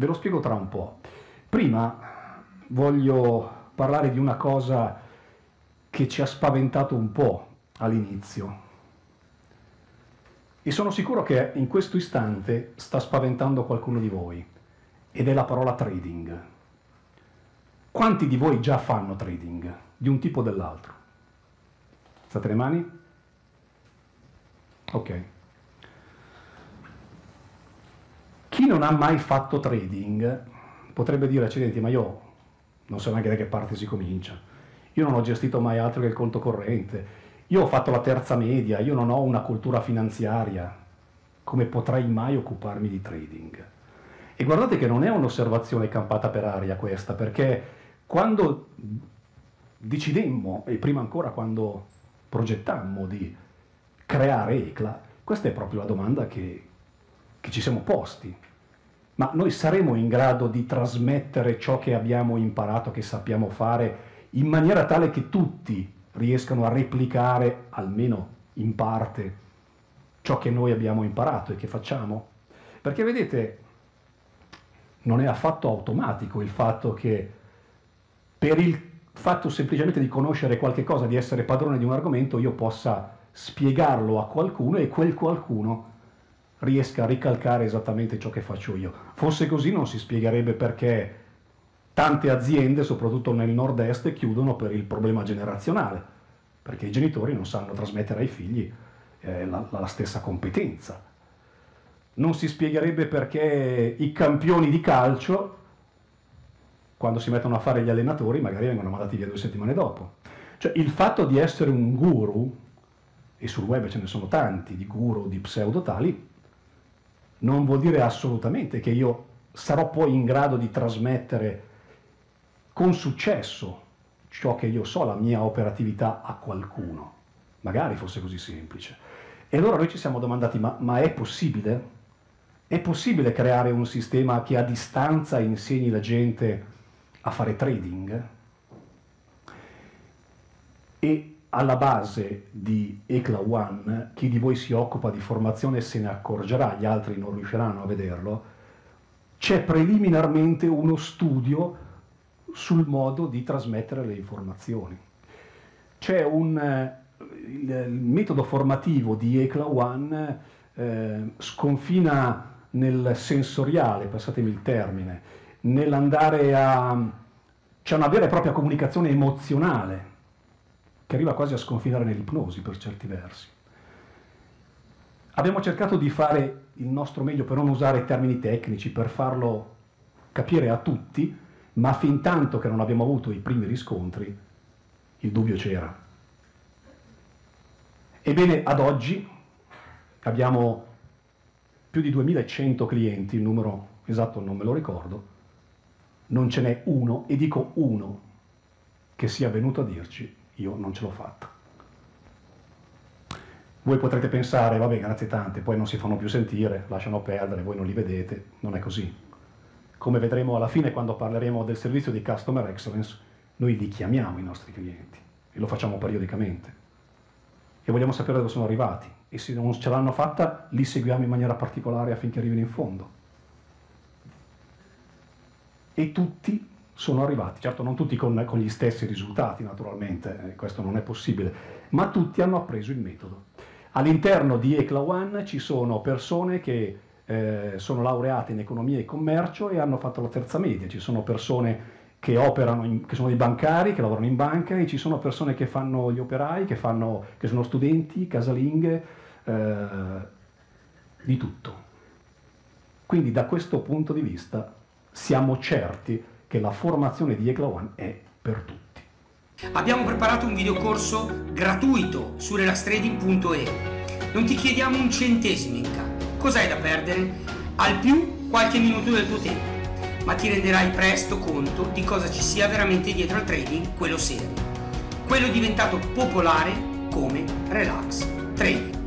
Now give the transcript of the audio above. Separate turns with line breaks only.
Ve lo spiego tra un po'. Prima voglio parlare di una cosa che ci ha spaventato un po' all'inizio. E sono sicuro che in questo istante sta spaventando qualcuno di voi. Ed è la parola trading. Quanti di voi già fanno trading? Di un tipo o dell'altro? State le mani? Ok. Chi non ha mai fatto trading potrebbe dire, accidenti, ma io non so neanche da che parte si comincia. Io non ho gestito mai altro che il conto corrente. Io ho fatto la terza media, io non ho una cultura finanziaria. Come potrei mai occuparmi di trading? E guardate che non è un'osservazione campata per aria questa, perché quando decidemmo, e prima ancora quando progettammo di creare ECLA, questa è proprio la domanda che, che ci siamo posti ma noi saremo in grado di trasmettere ciò che abbiamo imparato, che sappiamo fare, in maniera tale che tutti riescano a replicare, almeno in parte, ciò che noi abbiamo imparato e che facciamo? Perché vedete, non è affatto automatico il fatto che per il fatto semplicemente di conoscere qualche cosa, di essere padrone di un argomento, io possa spiegarlo a qualcuno e quel qualcuno riesca a ricalcare esattamente ciò che faccio io. Fosse così non si spiegherebbe perché tante aziende, soprattutto nel nord-est, chiudono per il problema generazionale, perché i genitori non sanno trasmettere ai figli eh, la, la stessa competenza. Non si spiegherebbe perché i campioni di calcio, quando si mettono a fare gli allenatori, magari vengono mandati via due settimane dopo. Cioè il fatto di essere un guru, e sul web ce ne sono tanti di guru, di pseudo tali, non vuol dire assolutamente che io sarò poi in grado di trasmettere con successo ciò che io so, la mia operatività a qualcuno. Magari fosse così semplice. E allora noi ci siamo domandati, ma, ma è possibile? È possibile creare un sistema che a distanza insegni la gente a fare trading? E alla base di ECLA One, chi di voi si occupa di formazione se ne accorgerà, gli altri non riusciranno a vederlo, c'è preliminarmente uno studio sul modo di trasmettere le informazioni. C'è un eh, il, metodo formativo di ECLA One eh, sconfina nel sensoriale, passatemi il termine, nell'andare a... c'è una vera e propria comunicazione emozionale che arriva quasi a sconfinare nell'ipnosi per certi versi. Abbiamo cercato di fare il nostro meglio per non usare termini tecnici, per farlo capire a tutti, ma fin tanto che non abbiamo avuto i primi riscontri, il dubbio c'era. Ebbene, ad oggi abbiamo più di 2100 clienti, il numero esatto non me lo ricordo, non ce n'è uno, e dico uno, che sia venuto a dirci io non ce l'ho fatta. Voi potrete pensare, vabbè, grazie tante, poi non si fanno più sentire, lasciano perdere, voi non li vedete, non è così. Come vedremo alla fine quando parleremo del servizio di Customer Excellence, noi li chiamiamo i nostri clienti e lo facciamo periodicamente. E vogliamo sapere dove sono arrivati e se non ce l'hanno fatta li seguiamo in maniera particolare affinché arrivino in fondo. E tutti sono arrivati, certo non tutti con, con gli stessi risultati naturalmente, eh, questo non è possibile, ma tutti hanno appreso il metodo. All'interno di ECLA One ci sono persone che eh, sono laureate in economia e commercio e hanno fatto la terza media, ci sono persone che operano, in, che sono dei bancari, che lavorano in banca e ci sono persone che fanno gli operai, che, fanno, che sono studenti, casalinghe, eh, di tutto. Quindi da questo punto di vista siamo certi che la formazione di ECLA One è per tutti.
Abbiamo preparato un videocorso gratuito su relastrading.e. Non ti chiediamo un centesimo in cambio. Cos'hai da perdere? Al più qualche minuto del tuo tempo ma ti renderai presto conto di cosa ci sia veramente dietro al trading, quello serio. Quello diventato popolare come relax trading.